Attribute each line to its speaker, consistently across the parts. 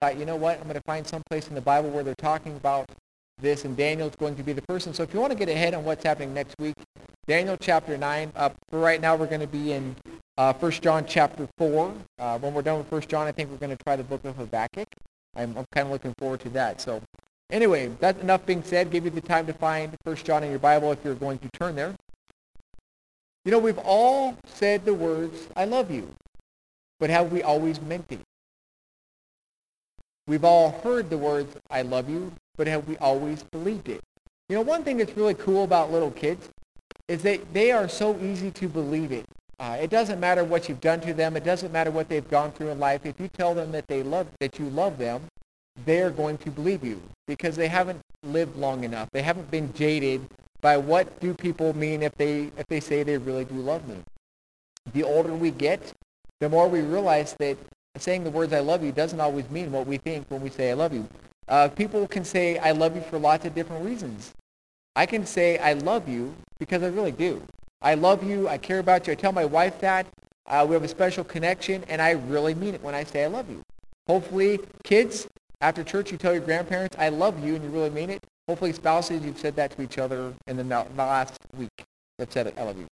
Speaker 1: thought, you know what, I'm going to find some place in the Bible where they're talking about this, and Daniel's going to be the person. So if you want to get ahead on what's happening next week, Daniel chapter 9. Uh, for right now, we're going to be in uh, 1 John chapter 4. Uh, when we're done with 1 John, I think we're going to try the book of Habakkuk. I'm, I'm kind of looking forward to that. So anyway, that's enough being said. Give you the time to find 1 John in your Bible if you're going to turn there. You know, we've all said the words, I love you. But have we always meant it? We've all heard the words, I love you, but have we always believed it? You know, one thing that's really cool about little kids is that they are so easy to believe it. Uh, it doesn't matter what you've done to them. It doesn't matter what they've gone through in life. If you tell them that they love that you love them, they're going to believe you because they haven't lived long enough. They haven't been jaded by what do people mean if they if they say they really do love me. The older we get, the more we realize that saying the words I love you doesn't always mean what we think when we say I love you. Uh, people can say I love you for lots of different reasons. I can say I love you because I really do. I love you. I care about you. I tell my wife that. Uh, we have a special connection, and I really mean it when I say I love you. Hopefully, kids, after church, you tell your grandparents, I love you, and you really mean it. Hopefully, spouses, you've said that to each other in the, the last week. They've said, I love you.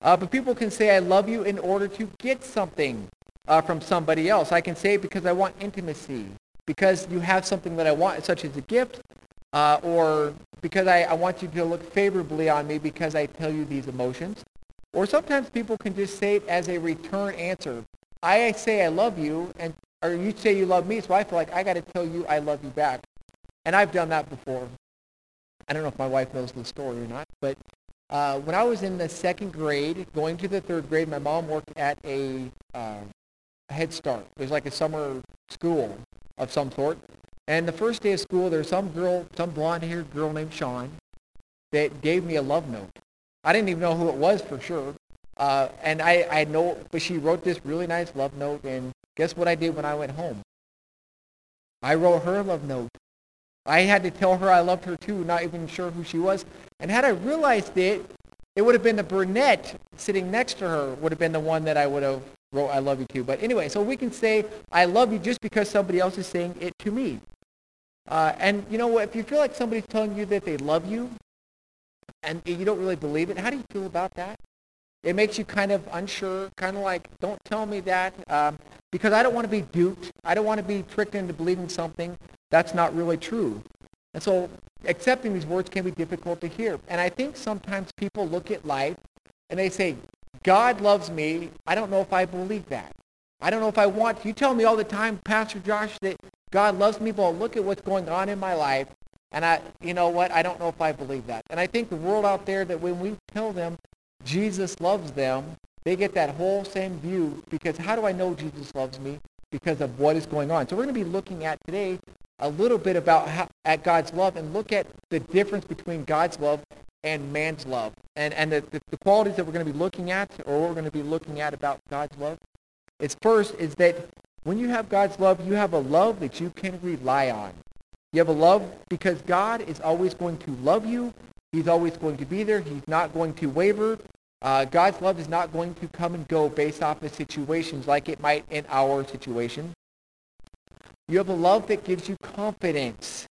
Speaker 1: Uh, but people can say, I love you in order to get something uh, from somebody else. I can say it because I want intimacy, because you have something that I want, such as a gift, uh, or because I, I want you to look favorably on me because I tell you these emotions. Or sometimes people can just say it as a return answer. I say I love you, and or you say you love me, so I feel like I got to tell you I love you back. And I've done that before. I don't know if my wife knows the story or not, but uh, when I was in the second grade, going to the third grade, my mom worked at a uh, Head Start. Was like a summer school of some sort. And the first day of school, there's some girl, some blonde-haired girl named Sean that gave me a love note. I didn't even know who it was for sure. Uh, and I, I know, but she wrote this really nice love note. And guess what I did when I went home? I wrote her a love note. I had to tell her I loved her too, not even sure who she was. And had I realized it, it would have been the brunette sitting next to her would have been the one that I would have wrote I love you to. But anyway, so we can say I love you just because somebody else is saying it to me. Uh, and you know what? If you feel like somebody's telling you that they love you and you don't really believe it, how do you feel about that? It makes you kind of unsure, kind of like, don't tell me that, um, because I don't want to be duped. I don't want to be tricked into believing something that's not really true. And so accepting these words can be difficult to hear. And I think sometimes people look at life and they say, God loves me. I don't know if I believe that. I don't know if I want. You tell me all the time, Pastor Josh, that God loves me, but look at what's going on in my life. And I, you know what? I don't know if I believe that. And I think the world out there that when we tell them Jesus loves them, they get that whole same view because how do I know Jesus loves me? Because of what is going on. So we're going to be looking at today a little bit about how, at God's love and look at the difference between God's love and man's love. And, and the, the, the qualities that we're going to be looking at or we're going to be looking at about God's love is first is that when you have God's love, you have a love that you can rely on. You have a love because God is always going to love you. He's always going to be there. He's not going to waver. Uh, God's love is not going to come and go based off of situations like it might in our situation. You have a love that gives you confidence.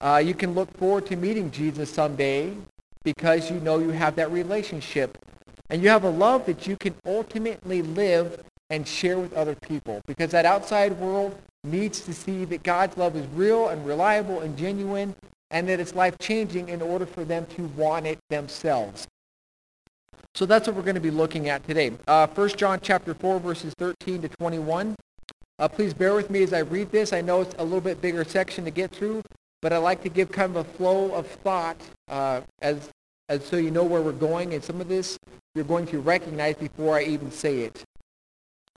Speaker 1: Uh, you can look forward to meeting Jesus someday because you know you have that relationship. And you have a love that you can ultimately live and share with other people because that outside world needs to see that God's love is real and reliable and genuine and that it's life-changing in order for them to want it themselves. So that's what we're going to be looking at today. Uh, 1 John chapter 4, verses 13 to 21. Uh, please bear with me as I read this. I know it's a little bit bigger section to get through, but I like to give kind of a flow of thought uh, as, as so you know where we're going. And some of this you're going to recognize before I even say it.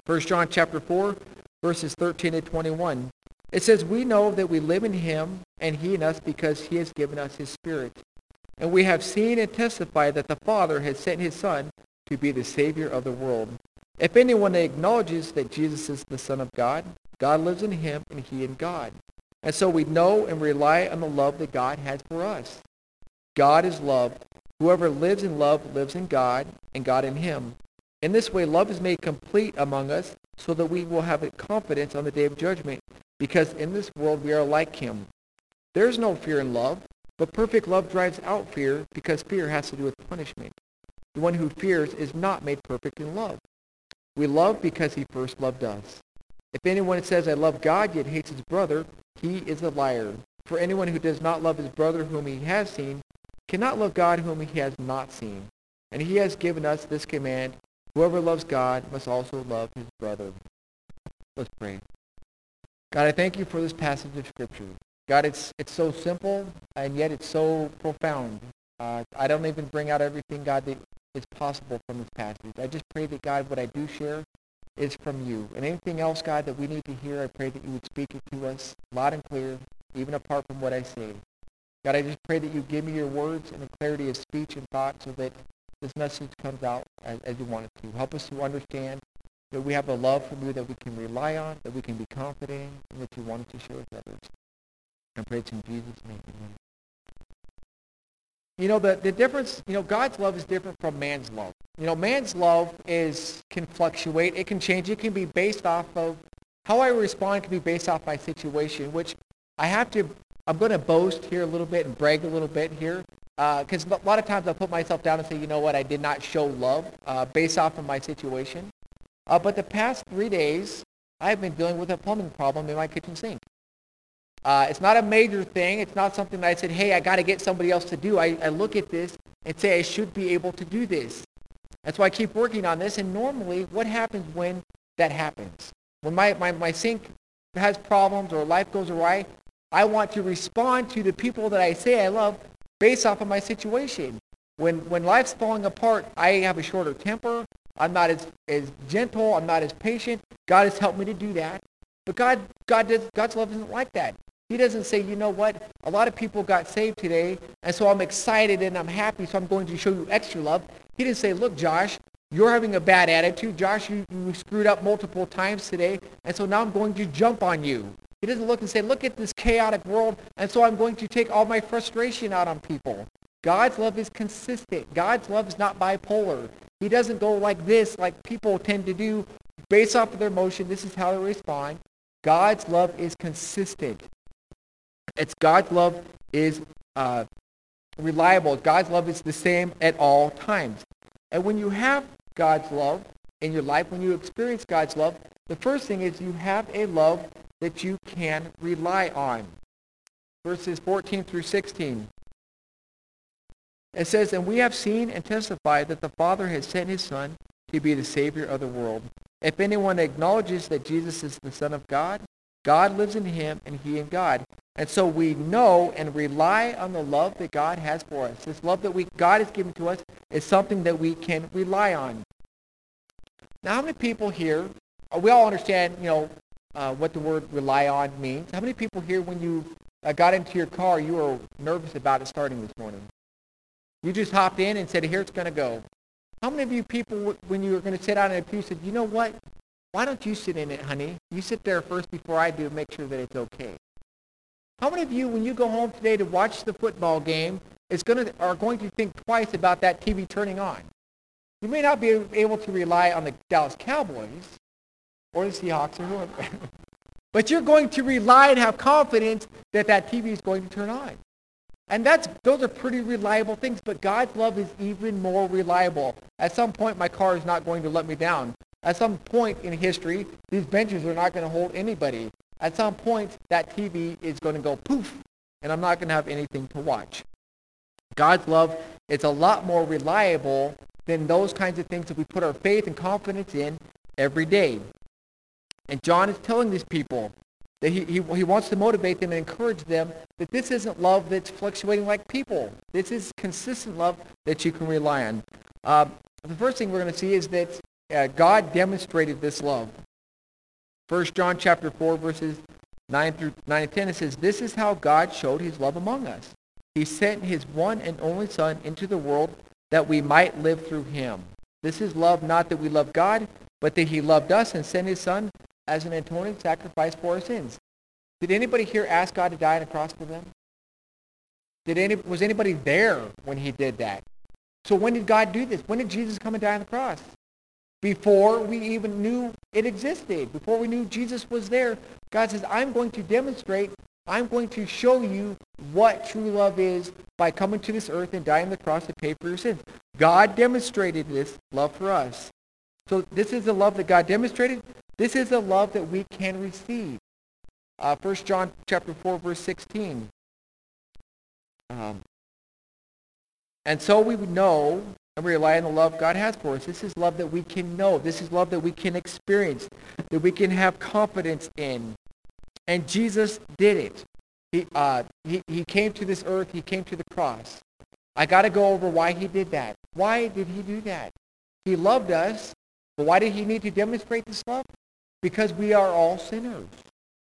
Speaker 1: 1 John chapter 4, verses 13 to 21. It says, We know that we live in him and he in us because he has given us his Spirit. And we have seen and testified that the Father has sent his Son to be the Savior of the world. If anyone acknowledges that Jesus is the Son of God, God lives in him and he in God. And so we know and rely on the love that God has for us. God is love. Whoever lives in love lives in God and God in him. In this way, love is made complete among us so that we will have confidence on the day of judgment, because in this world we are like him. There is no fear in love, but perfect love drives out fear, because fear has to do with punishment. The one who fears is not made perfect in love. We love because he first loved us. If anyone says, I love God, yet hates his brother, he is a liar. For anyone who does not love his brother whom he has seen cannot love God whom he has not seen. And he has given us this command, whoever loves God must also love his brother. Let's pray. God, I thank you for this passage of Scripture. God, it's, it's so simple, and yet it's so profound. Uh, I don't even bring out everything, God, that is possible from this passage. I just pray that, God, what I do share is from you. And anything else, God, that we need to hear, I pray that you would speak it to us loud and clear, even apart from what I say. God, I just pray that you give me your words and the clarity of speech and thought so that this message comes out as, as you want it to. Help us to understand that we have a love from you that we can rely on, that we can be confident in, and that you wanted to share with others. I pray it's in Jesus' name. Amen. You know, the, the difference, you know, God's love is different from man's love. You know, man's love is can fluctuate. It can change. It can be based off of how I respond can be based off my situation, which I have to, I'm going to boast here a little bit and brag a little bit here. Because uh, a lot of times I put myself down and say, you know what, I did not show love uh, based off of my situation. Uh, but the past three days, I've been dealing with a plumbing problem in my kitchen sink. Uh, it's not a major thing. It's not something that I said, hey, I got to get somebody else to do. I, I look at this and say I should be able to do this. That's why I keep working on this. And normally, what happens when that happens? When my, my, my sink has problems or life goes awry, I want to respond to the people that I say I love based off of my situation. When, when life's falling apart, I have a shorter temper. I'm not as, as gentle. I'm not as patient. God has helped me to do that. But God, God does, God's love isn't like that. He doesn't say, you know what, a lot of people got saved today, and so I'm excited and I'm happy, so I'm going to show you extra love. He didn't say, look, Josh, you're having a bad attitude. Josh, you, you screwed up multiple times today, and so now I'm going to jump on you. He doesn't look and say, look at this chaotic world, and so I'm going to take all my frustration out on people. God's love is consistent. God's love is not bipolar. He doesn't go like this, like people tend to do, based off of their emotion. This is how they respond. God's love is consistent. It's God's love is uh, reliable. God's love is the same at all times. And when you have God's love in your life, when you experience God's love, the first thing is you have a love that you can rely on. Verses 14 through 16. It says, And we have seen and testified that the Father has sent his Son to be the Savior of the world. If anyone acknowledges that Jesus is the Son of God, God lives in him and he in God. And so we know and rely on the love that God has for us. This love that we, God has given to us is something that we can rely on. Now, how many people here, uh, we all understand, you know, uh, what the word rely on means. How many people here, when you uh, got into your car, you were nervous about it starting this morning? You just hopped in and said, here it's going to go. How many of you people, when you were going to sit down in a pew, said, you know what? Why don't you sit in it, honey? You sit there first before I do, make sure that it's okay. How many of you, when you go home today to watch the football game, is going to, are going to think twice about that TV turning on? You may not be able to rely on the Dallas Cowboys or the Seahawks or whoever, but you're going to rely and have confidence that that TV is going to turn on. And that's, those are pretty reliable things, but God's love is even more reliable. At some point, my car is not going to let me down. At some point in history, these benches are not going to hold anybody. At some point, that TV is going to go poof, and I'm not going to have anything to watch. God's love is a lot more reliable than those kinds of things that we put our faith and confidence in every day. And John is telling these people that he, he, he wants to motivate them and encourage them that this isn't love that's fluctuating like people. This is consistent love that you can rely on. Uh, the first thing we're going to see is that uh, God demonstrated this love. First John chapter 4, verses 9 through 9 and 10, it says, This is how God showed his love among us. He sent his one and only Son into the world that we might live through him. This is love, not that we love God, but that he loved us and sent his Son as an atoning sacrifice for our sins. Did anybody here ask God to die on a cross for them? Did any, was anybody there when he did that? So when did God do this? When did Jesus come and die on the cross? Before we even knew it existed, before we knew Jesus was there, God says, I'm going to demonstrate, I'm going to show you what true love is by coming to this earth and dying on the cross to pay for your sins. God demonstrated this love for us. So this is the love that God demonstrated. This is the love that we can receive. Uh, 1 John chapter 4, verse 16. Um, and so we would know and we rely on the love God has for us. This is love that we can know. This is love that we can experience, that we can have confidence in. And Jesus did it. He, uh, he, he came to this earth. He came to the cross. I got to go over why he did that. Why did he do that? He loved us. But why did he need to demonstrate this love? Because we are all sinners.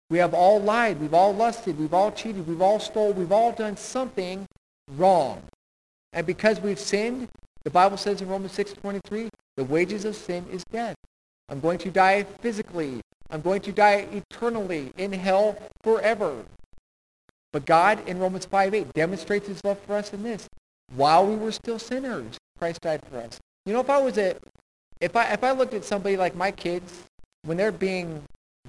Speaker 1: We have all lied. We've all lusted. We've all cheated. We've all stole. We've all done something wrong. And because we've sinned, the Bible says in Romans 6.23, the wages of sin is death. I'm going to die physically. I'm going to die eternally in hell forever. But God in Romans 5.8 demonstrates his love for us in this. While we were still sinners, Christ died for us. You know, if I was a, if I if I looked at somebody like my kids, when they're being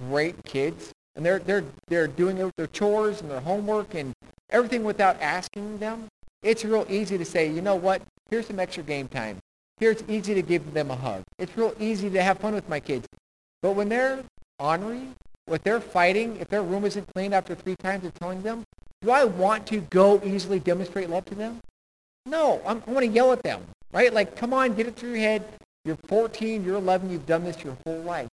Speaker 1: great kids and they're they're they're doing their chores and their homework and everything without asking them, it's real easy to say, you know what, Here's some extra game time. Here it's easy to give them a hug. It's real easy to have fun with my kids. But when they're ornery, if they're fighting, if their room isn't cleaned after three times of telling them, do I want to go easily demonstrate love to them? No, I'm, I want to yell at them, right? Like, come on, get it through your head. You're 14, you're 11, you've done this your whole life.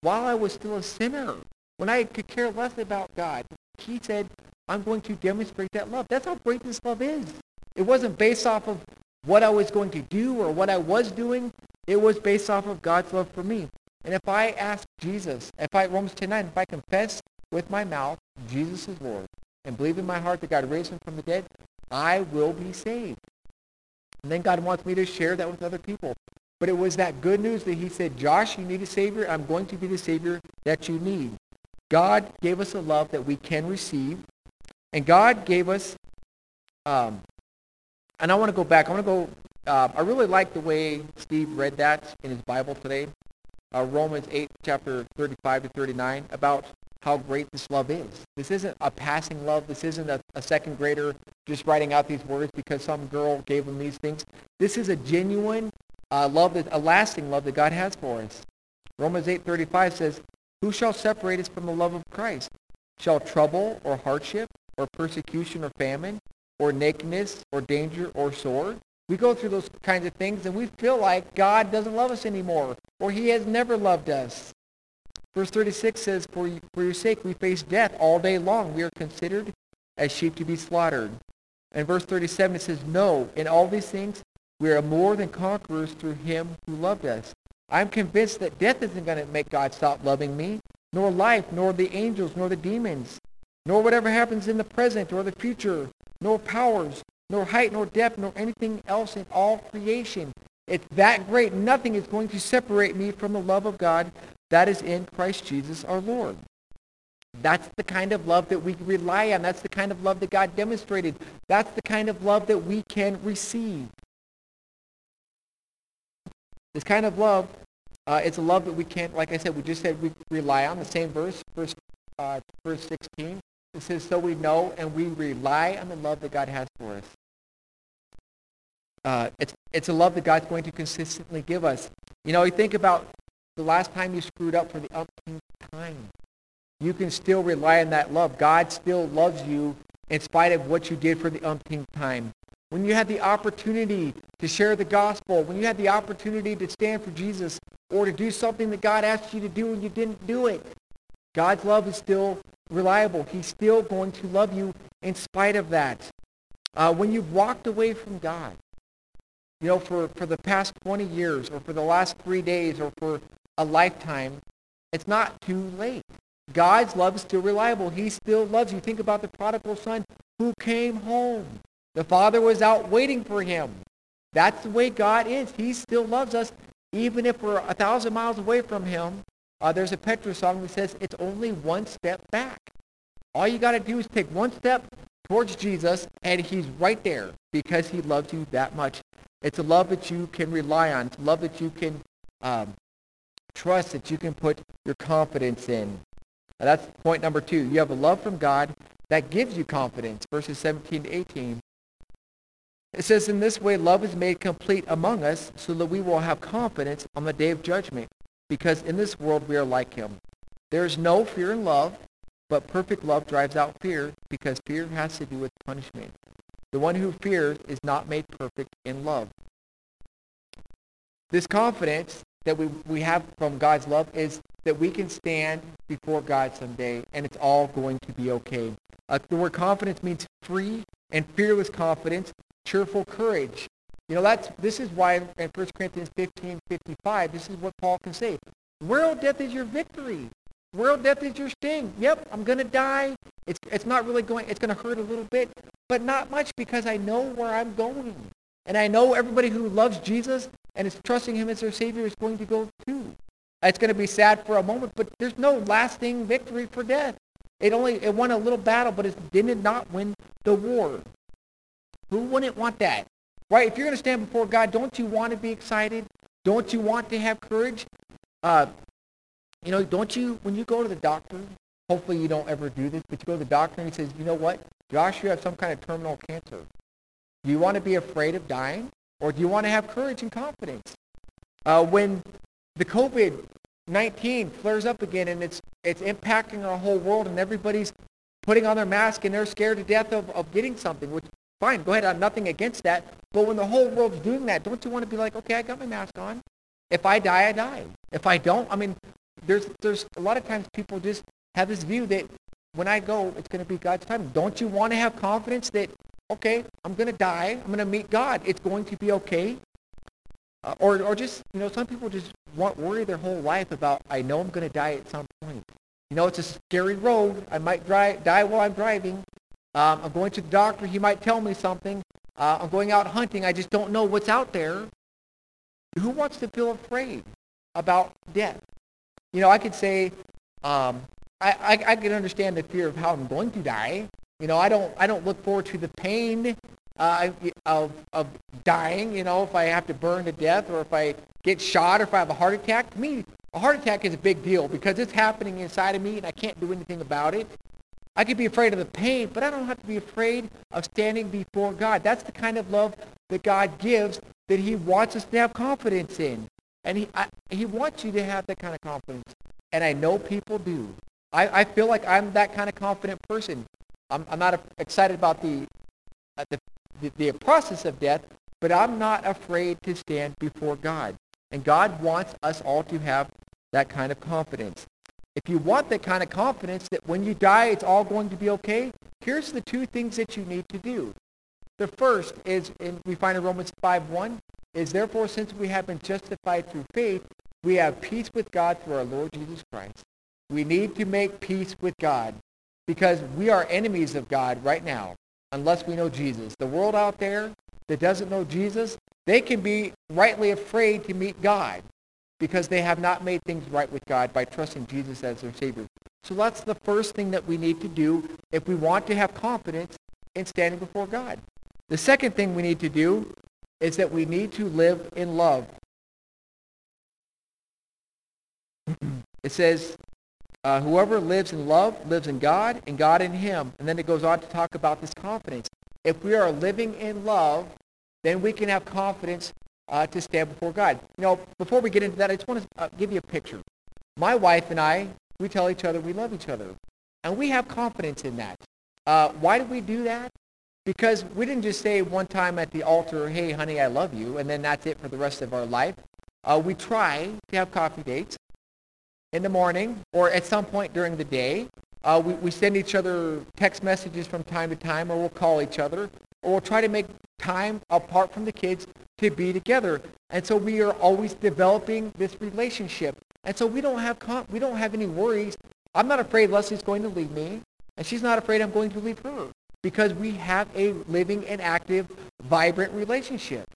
Speaker 1: While I was still a sinner, when I could care less about God, he said, I'm going to demonstrate that love. That's how great this love is. It wasn't based off of what I was going to do or what I was doing. It was based off of God's love for me. And if I ask Jesus, if I, Romans 10, 9, if I confess with my mouth Jesus is Lord and believe in my heart that God raised him from the dead, I will be saved. And then God wants me to share that with other people. But it was that good news that he said, Josh, you need a Savior. I'm going to be the Savior that you need. God gave us a love that we can receive. And God gave us um, and I want to go back. I want to go. Uh, I really like the way Steve read that in his Bible today, uh, Romans 8, chapter 35 to 39, about how great this love is. This isn't a passing love. This isn't a, a second grader just writing out these words because some girl gave him these things. This is a genuine uh, love, that, a lasting love that God has for us. Romans 8:35 says, "Who shall separate us from the love of Christ? Shall trouble or hardship or persecution or famine or nakedness or danger or sword. We go through those kinds of things and we feel like God doesn't love us anymore or he has never loved us. Verse 36 says, for, for your sake we face death all day long. We are considered as sheep to be slaughtered. And verse 37 it says, No, in all these things we are more than conquerors through him who loved us. I'm convinced that death isn't going to make God stop loving me, nor life, nor the angels, nor the demons, nor whatever happens in the present or the future, nor powers, nor height, nor depth, nor anything else in all creation. It's that great. Nothing is going to separate me from the love of God that is in Christ Jesus our Lord. That's the kind of love that we rely on. That's the kind of love that God demonstrated. That's the kind of love that we can receive. This kind of love, uh, it's a love that we can't, like I said, we just said we rely on. The same verse, verse, uh, verse 16. It says, so we know and we rely on the love that God has for us. Uh, it's, it's a love that God's going to consistently give us. You know, you think about the last time you screwed up for the umpteenth time. You can still rely on that love. God still loves you in spite of what you did for the umpteenth time. When you had the opportunity to share the gospel, when you had the opportunity to stand for Jesus or to do something that God asked you to do and you didn't do it, God's love is still reliable. He's still going to love you in spite of that. Uh, when you've walked away from God, you know, for, for the past 20 years or for the last three days or for a lifetime, it's not too late. God's love is still reliable. He still loves you. Think about the prodigal son who came home. The father was out waiting for him. That's the way God is. He still loves us even if we're a thousand miles away from him. Uh, there's a Petra song that says it's only one step back. All you got to do is take one step towards Jesus, and he's right there because he loves you that much. It's a love that you can rely on. It's a love that you can um, trust that you can put your confidence in. Now that's point number two. You have a love from God that gives you confidence. Verses 17 to 18. It says, In this way, love is made complete among us so that we will have confidence on the day of judgment, because in this world we are like him. There is no fear in love, but perfect love drives out fear, because fear has to do with punishment. The one who fears is not made perfect in love. This confidence that we, we have from God's love is that we can stand before God someday and it's all going to be okay. Uh, the word confidence means free and fearless confidence, cheerful courage. You know, that's, this is why in 1 Corinthians 15, 55, this is what Paul can say. World death is your victory. World death is your sting. Yep, I'm going to die. It's, it's not really going, it's going to hurt a little bit, but not much because I know where I'm going. And I know everybody who loves Jesus and is trusting him as their Savior is going to go too. It's going to be sad for a moment, but there's no lasting victory for death. It only it won a little battle, but it did not win the war. Who wouldn't want that? Right? If you're going to stand before God, don't you want to be excited? Don't you want to have courage? Uh, you know, don't you, when you go to the doctor, hopefully you don't ever do this, but you go to the doctor and he says, you know what? Josh, you have some kind of terminal cancer. Do you want to be afraid of dying? Or do you want to have courage and confidence? Uh, when the COVID-19 flares up again and it's, it's impacting our whole world and everybody's putting on their mask and they're scared to death of, of getting something, which, fine, go ahead, I have nothing against that. But when the whole world's doing that, don't you want to be like, okay, I got my mask on. If I die, I die. If I don't, I mean, there's, there's a lot of times people just have this view that when I go, it's going to be God's time. Don't you want to have confidence that okay, I'm going to die. I'm going to meet God. It's going to be okay. Uh, or, or just, you know, some people just want worry their whole life about, I know I'm going to die at some point. You know, it's a scary road. I might dry, die while I'm driving. Um, I'm going to the doctor. He might tell me something. Uh, I'm going out hunting. I just don't know what's out there. Who wants to feel afraid about death? You know, I could say, um, I, I, I can understand the fear of how I'm going to die. You know, I don't I don't look forward to the pain uh, of of dying. You know, if I have to burn to death, or if I get shot, or if I have a heart attack. To me, a heart attack is a big deal because it's happening inside of me, and I can't do anything about it. I could be afraid of the pain, but I don't have to be afraid of standing before God. That's the kind of love that God gives that he wants us to have confidence in. And he, I, he wants you to have that kind of confidence. And I know people do. I, I feel like I'm that kind of confident person. I'm, I'm not excited about the, uh, the, the, the process of death, but I'm not afraid to stand before God. And God wants us all to have that kind of confidence. If you want that kind of confidence that when you die it's all going to be okay, here's the two things that you need to do. The first is, and we find in Romans 5.1, is therefore since we have been justified through faith, we have peace with God through our Lord Jesus Christ. We need to make peace with God because we are enemies of God right now unless we know Jesus. The world out there that doesn't know Jesus, they can be rightly afraid to meet God because they have not made things right with God by trusting Jesus as their Savior. So that's the first thing that we need to do if we want to have confidence in standing before God. The second thing we need to do is that we need to live in love. it says, uh, whoever lives in love lives in God and God in him. And then it goes on to talk about this confidence. If we are living in love, then we can have confidence uh, to stand before God. You know, before we get into that, I just want to uh, give you a picture. My wife and I, we tell each other we love each other. And we have confidence in that. Uh, why do we do that? Because we didn't just say one time at the altar, hey, honey, I love you, and then that's it for the rest of our life. Uh, we try to have coffee dates in the morning or at some point during the day. Uh, we, we send each other text messages from time to time or we'll call each other or try to make time apart from the kids to be together. And so we are always developing this relationship. And so we don't have we don't have any worries. I'm not afraid Leslie's going to leave me, and she's not afraid I'm going to leave her because we have a living and active, vibrant relationship.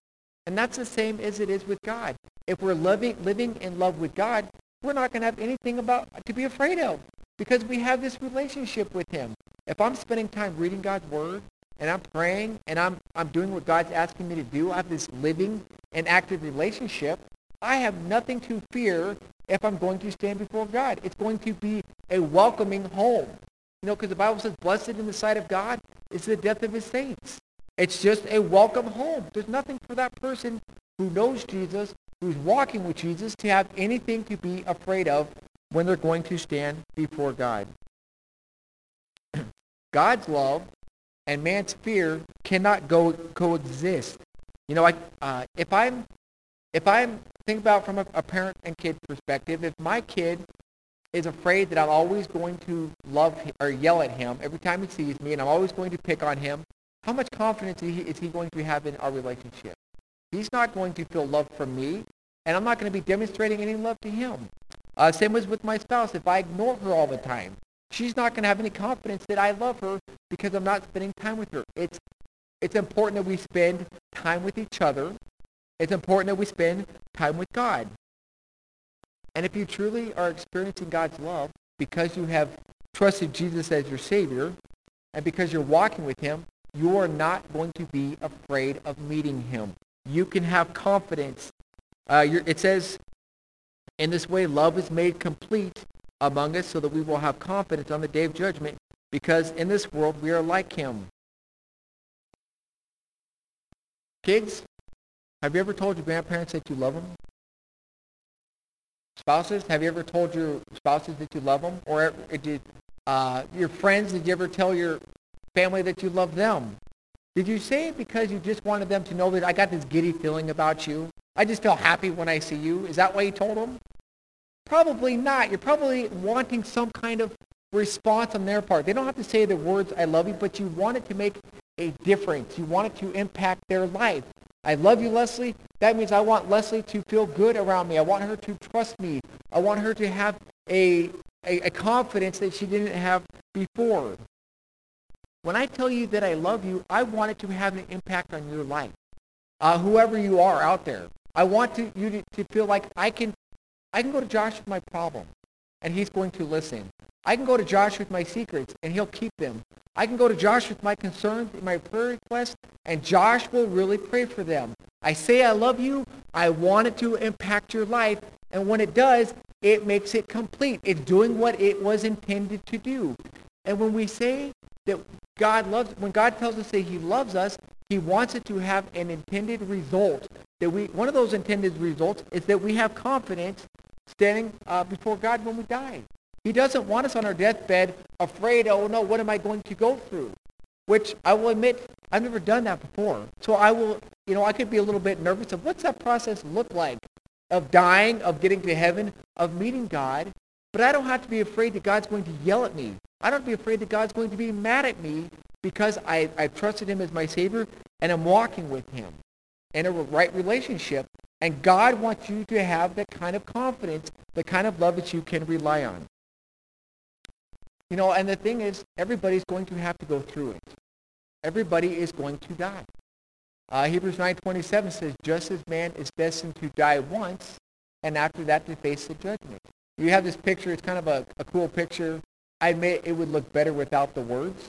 Speaker 1: And that's the same as it is with God. If we're living, living in love with God, we're not going to have anything about to be afraid of because we have this relationship with him. If I'm spending time reading God's word and I'm praying and I'm, I'm doing what God's asking me to do, I have this living and active relationship, I have nothing to fear if I'm going to stand before God. It's going to be a welcoming home. You know, because the Bible says, blessed in the sight of God is the death of his saints. It's just a welcome home. There's nothing for that person who knows Jesus, who's walking with Jesus, to have anything to be afraid of when they're going to stand before God. God's love and man's fear cannot go coexist. You know, I, uh, if I'm if I'm think about from a, a parent and kid perspective, if my kid is afraid that I'm always going to love him, or yell at him every time he sees me, and I'm always going to pick on him, how much confidence is he, is he going to have in our relationship? He's not going to feel love from me, and I'm not going to be demonstrating any love to him. Uh, same as with my spouse. If I ignore her all the time, she's not going to have any confidence that I love her because I'm not spending time with her. It's it's important that we spend time with each other. It's important that we spend time with God. And if you truly are experiencing God's love because you have trusted Jesus as your Savior and because you're walking with him, you are not going to be afraid of meeting him. You can have confidence. Uh, it says, in this way, love is made complete among us so that we will have confidence on the day of judgment because in this world we are like him. Kids, have you ever told your grandparents that you love them? Spouses, have you ever told your spouses that you love them? Or did uh, your friends, did you ever tell your family that you love them? Did you say it because you just wanted them to know that I got this giddy feeling about you? I just feel happy when I see you. Is that why you told them? Probably not. You're probably wanting some kind of response on their part. They don't have to say the words, I love you, but you want it to make a difference. You want it to impact their life. I love you, Leslie. That means I want Leslie to feel good around me. I want her to trust me. I want her to have a, a, a confidence that she didn't have before. When I tell you that I love you, I want it to have an impact on your life. Uh, whoever you are out there, I want to, you to, to feel like I can, I can go to Josh with my problem, and he's going to listen. I can go to Josh with my secrets, and he'll keep them. I can go to Josh with my concerns my prayer requests, and Josh will really pray for them. I say I love you. I want it to impact your life. And when it does, it makes it complete. It's doing what it was intended to do. And when we say that God loves, when God tells us that he loves us, he wants it to have an intended result. That we, one of those intended results is that we have confidence standing uh, before God when we die. He doesn't want us on our deathbed afraid, oh no, what am I going to go through? Which I will admit, I've never done that before. So I will, you know, I could be a little bit nervous of what's that process look like of dying, of getting to heaven, of meeting God. But I don't have to be afraid that God's going to yell at me. I don't be afraid that God's going to be mad at me because I, I've trusted him as my Savior and I'm walking with him in a right relationship. And God wants you to have that kind of confidence, the kind of love that you can rely on. You know, and the thing is, everybody's going to have to go through it. Everybody is going to die. Uh, Hebrews 9.27 says, just as man is destined to die once, and after that to face the judgment. You have this picture. It's kind of a, a cool picture. I admit it would look better without the words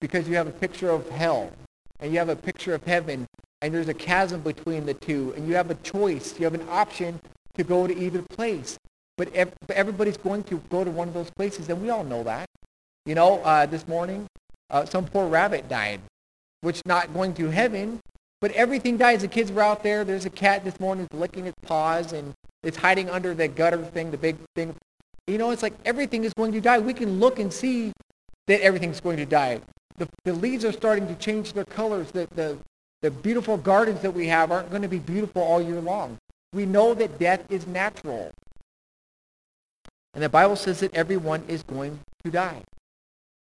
Speaker 1: because you have a picture of hell and you have a picture of heaven and there's a chasm between the two and you have a choice. You have an option to go to either place. But everybody's going to go to one of those places and we all know that. You know, uh, this morning, uh, some poor rabbit died, which not going to heaven, but everything dies. The kids were out there. There's a cat this morning licking its paws, and it's hiding under the gutter thing, the big thing. You know, it's like everything is going to die. We can look and see that everything's going to die. The, the leaves are starting to change their colors. The, the, the beautiful gardens that we have aren't going to be beautiful all year long. We know that death is natural. And the Bible says that everyone is going to die.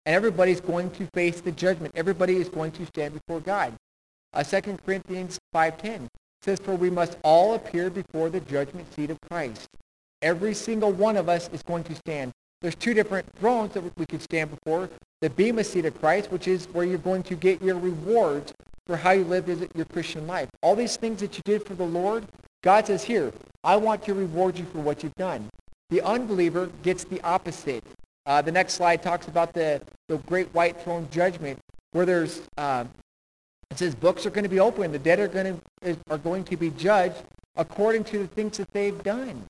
Speaker 1: And everybody's going to face the judgment. Everybody is going to stand before God. Uh, 2 Corinthians 5.10 says, For we must all appear before the judgment seat of Christ. Every single one of us is going to stand. There's two different thrones that we could stand before. The Bema seat of Christ, which is where you're going to get your rewards for how you lived your Christian life. All these things that you did for the Lord, God says, here, I want to reward you for what you've done. The unbeliever gets the opposite. Uh, the next slide talks about the, the great white throne judgment, where there's uh, it says books are going to be open. The dead are going to are going to be judged according to the things that they've done.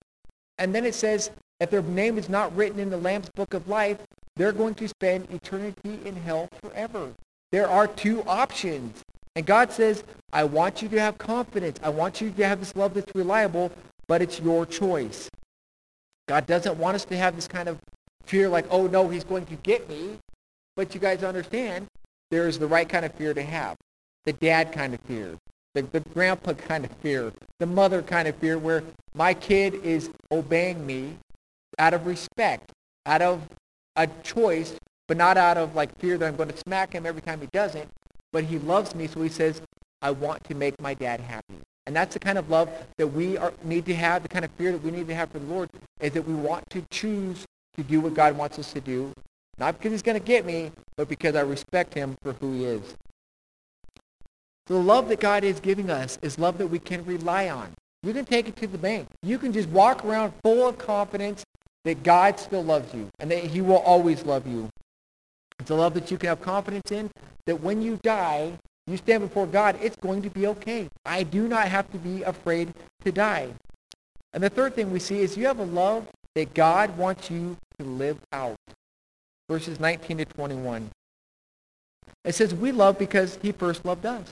Speaker 1: And then it says, if their name is not written in the Lamb's book of life, they're going to spend eternity in hell forever. There are two options. And God says, I want you to have confidence. I want you to have this love that's reliable, but it's your choice. God doesn't want us to have this kind of fear like, oh no, he's going to get me. But you guys understand, there's the right kind of fear to have. The dad kind of fear. The, the grandpa kind of fear. The mother kind of fear where my kid is obeying me out of respect, out of a choice, but not out of like fear that I'm going to smack him every time he doesn't. But he loves me, so he says, I want to make my dad happy. And that's the kind of love that we are, need to have, the kind of fear that we need to have for the Lord, is that we want to choose to do what God wants us to do, not because he's going to get me, but because I respect him for who he is. So the love that God is giving us is love that we can rely on. You can take it to the bank. You can just walk around full of confidence that God still loves you and that he will always love you. It's a love that you can have confidence in, that when you die, you stand before God, it's going to be okay. I do not have to be afraid to die. And the third thing we see is you have a love that God wants you to live out. Verses 19 to 21. It says, we love because he first loved us.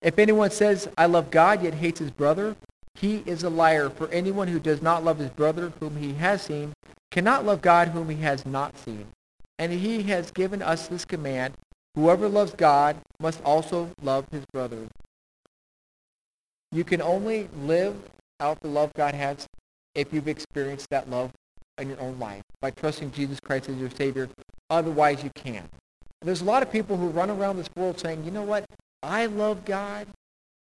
Speaker 1: If anyone says, I love God, yet hates his brother, he is a liar. For anyone who does not love his brother whom he has seen cannot love God whom he has not seen. And he has given us this command, whoever loves God must also love his brother. You can only live out the love God has if you've experienced that love in your own life by trusting Jesus Christ as your Savior. Otherwise, you can't. There's a lot of people who run around this world saying, you know what, I love God.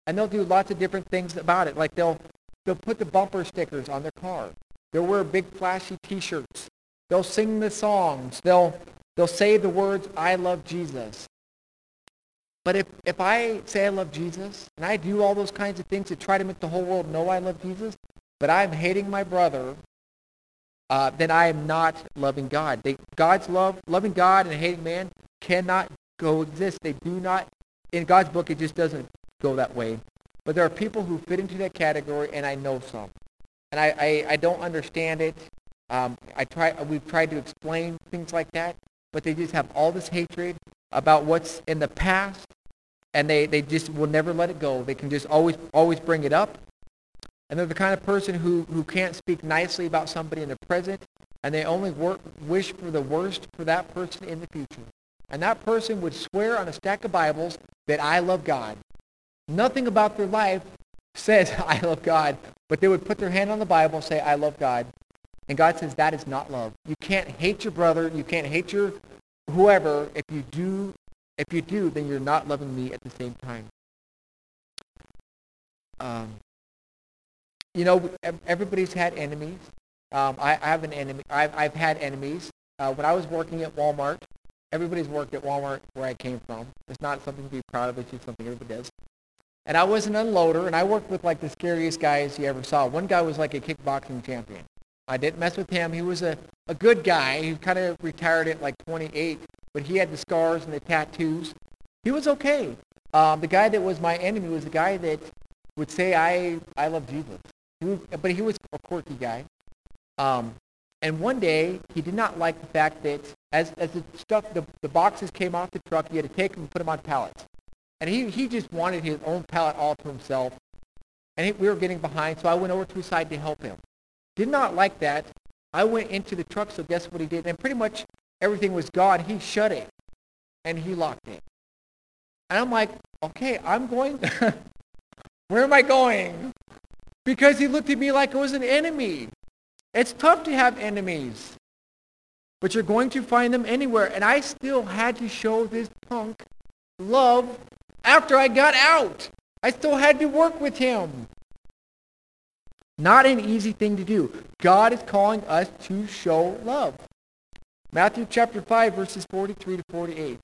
Speaker 1: And they'll do lots of different things about it. Like they'll, they'll put the bumper stickers on their car. They'll wear big flashy T-shirts. They'll sing the songs. They'll, they'll say the words, I love Jesus. But if, if I say I love Jesus, and I do all those kinds of things to try to make the whole world know I love Jesus, but I'm hating my brother, uh, then I am not loving God. They, God's love, loving God and hating man cannot coexist. They do not, in God's book, it just doesn't go that way. But there are people who fit into that category, and I know some. And I, I, I don't understand it. Um, I try, we've tried to explain things like that, but they just have all this hatred about what's in the past, and they, they just will never let it go. They can just always, always bring it up. And they're the kind of person who, who can't speak nicely about somebody in the present, and they only work, wish for the worst for that person in the future. And that person would swear on a stack of Bibles that I love God. Nothing about their life says, I love God, but they would put their hand on the Bible and say, I love God. And God says that is not love. You can't hate your brother. You can't hate your whoever. If you do, if you do, then you're not loving me at the same time. Um, you know, everybody's had enemies. Um, I, I, have an enemy. I've, I've had enemies. Uh, when I was working at Walmart, everybody's worked at Walmart where I came from. It's not something to be proud of. It's just something everybody does. And I was an unloader, and I worked with like the scariest guys you ever saw. One guy was like a kickboxing champion. I didn't mess with him. He was a, a good guy. He kind of retired at like 28, but he had the scars and the tattoos. He was okay. Um, the guy that was my enemy was the guy that would say, I, I love Jesus. He was, but he was a quirky guy. Um, and one day, he did not like the fact that as, as the stuff, the, the boxes came off the truck, he had to take them and put them on pallets. And he, he just wanted his own pallet all to himself. And he, we were getting behind, so I went over to his side to help him. Did not like that. I went into the truck, so guess what he did? And pretty much everything was gone. He shut it, and he locked it. And I'm like, okay, I'm going. Where am I going? Because he looked at me like I was an enemy. It's tough to have enemies, but you're going to find them anywhere. And I still had to show this punk love after I got out. I still had to work with him. Not an easy thing to do. God is calling us to show love. Matthew chapter 5, verses 43 to 48.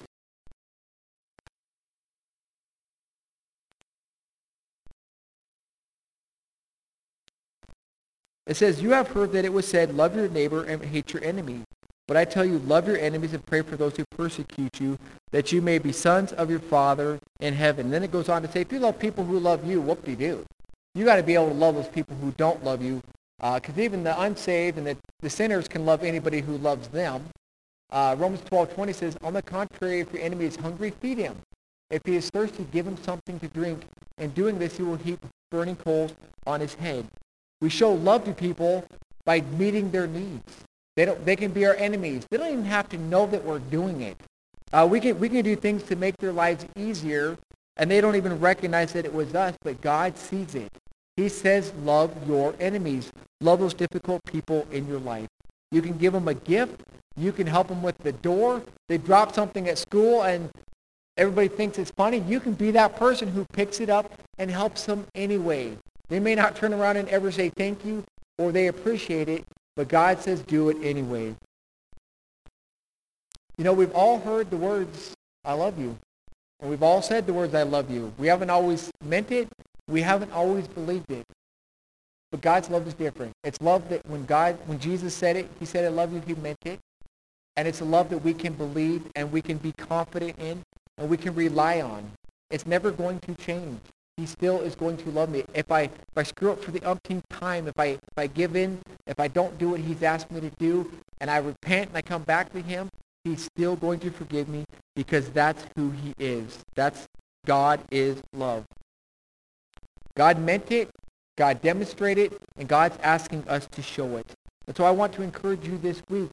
Speaker 1: It says, You have heard that it was said, Love your neighbor and hate your enemy. But I tell you, love your enemies and pray for those who persecute you, that you may be sons of your Father in heaven. And then it goes on to say, if you love people who love you, whoop-de-doo. You got to be able to love those people who don't love you Because uh, even the unsaved and the, the sinners can love anybody who loves them. Uh, Romans 12, 20 says, On the contrary, if your enemy is hungry, feed him. If he is thirsty, give him something to drink. In doing this, you will heap burning coals on his head. We show love to people by meeting their needs. They, don't, they can be our enemies. They don't even have to know that we're doing it. Uh, we, can, we can do things to make their lives easier, and they don't even recognize that it was us, but God sees it. He says, love your enemies. Love those difficult people in your life. You can give them a gift. You can help them with the door. They drop something at school and everybody thinks it's funny. You can be that person who picks it up and helps them anyway. They may not turn around and ever say thank you or they appreciate it, but God says do it anyway. You know, we've all heard the words, I love you. And we've all said the words, I love you. We haven't always meant it. We haven't always believed it. But God's love is different. It's love that when God, when Jesus said it, he said, I love you, he meant it. And it's a love that we can believe and we can be confident in and we can rely on. It's never going to change. He still is going to love me. If I, if I screw up for the umpteenth time, if I, if I give in, if I don't do what he's asked me to do, and I repent and I come back to him, he's still going to forgive me because that's who he is. That's God is love. God meant it, God demonstrated it, and God's asking us to show it. And so I want to encourage you this week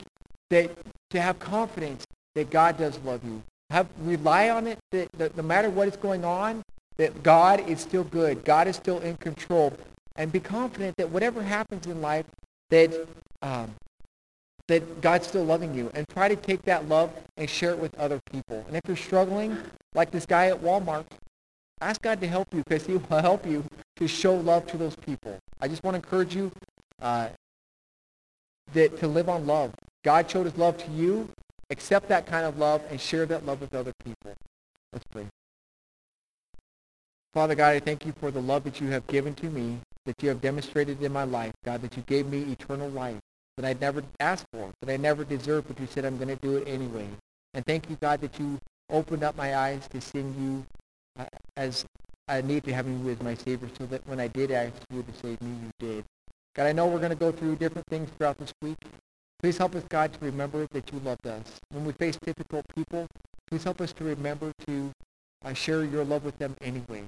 Speaker 1: that to have confidence that God does love you. Have rely on it that, that no matter what is going on, that God is still good. God is still in control. And be confident that whatever happens in life, that um, that God's still loving you. And try to take that love and share it with other people. And if you're struggling, like this guy at Walmart, ask God to help you because he will help you to show love to those people. I just want to encourage you uh, that to live on love. God showed his love to you. Accept that kind of love and share that love with other people. Let's pray. Father God, I thank you for the love that you have given to me, that you have demonstrated in my life. God, that you gave me eternal life that I never asked for, that I never deserved, but you said I'm going to do it anyway. And thank you, God, that you opened up my eyes to seeing you as I need to have you as my Savior so that when I did ask you to save me, you did. God, I know we're going to go through different things throughout this week. Please help us, God, to remember that you loved us. When we face difficult people, please help us to remember to uh, share your love with them anyway.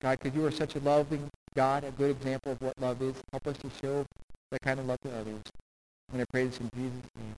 Speaker 1: God, because you are such a loving God, a good example of what love is. Help us to show that kind of love to others. And I pray this in Jesus' name.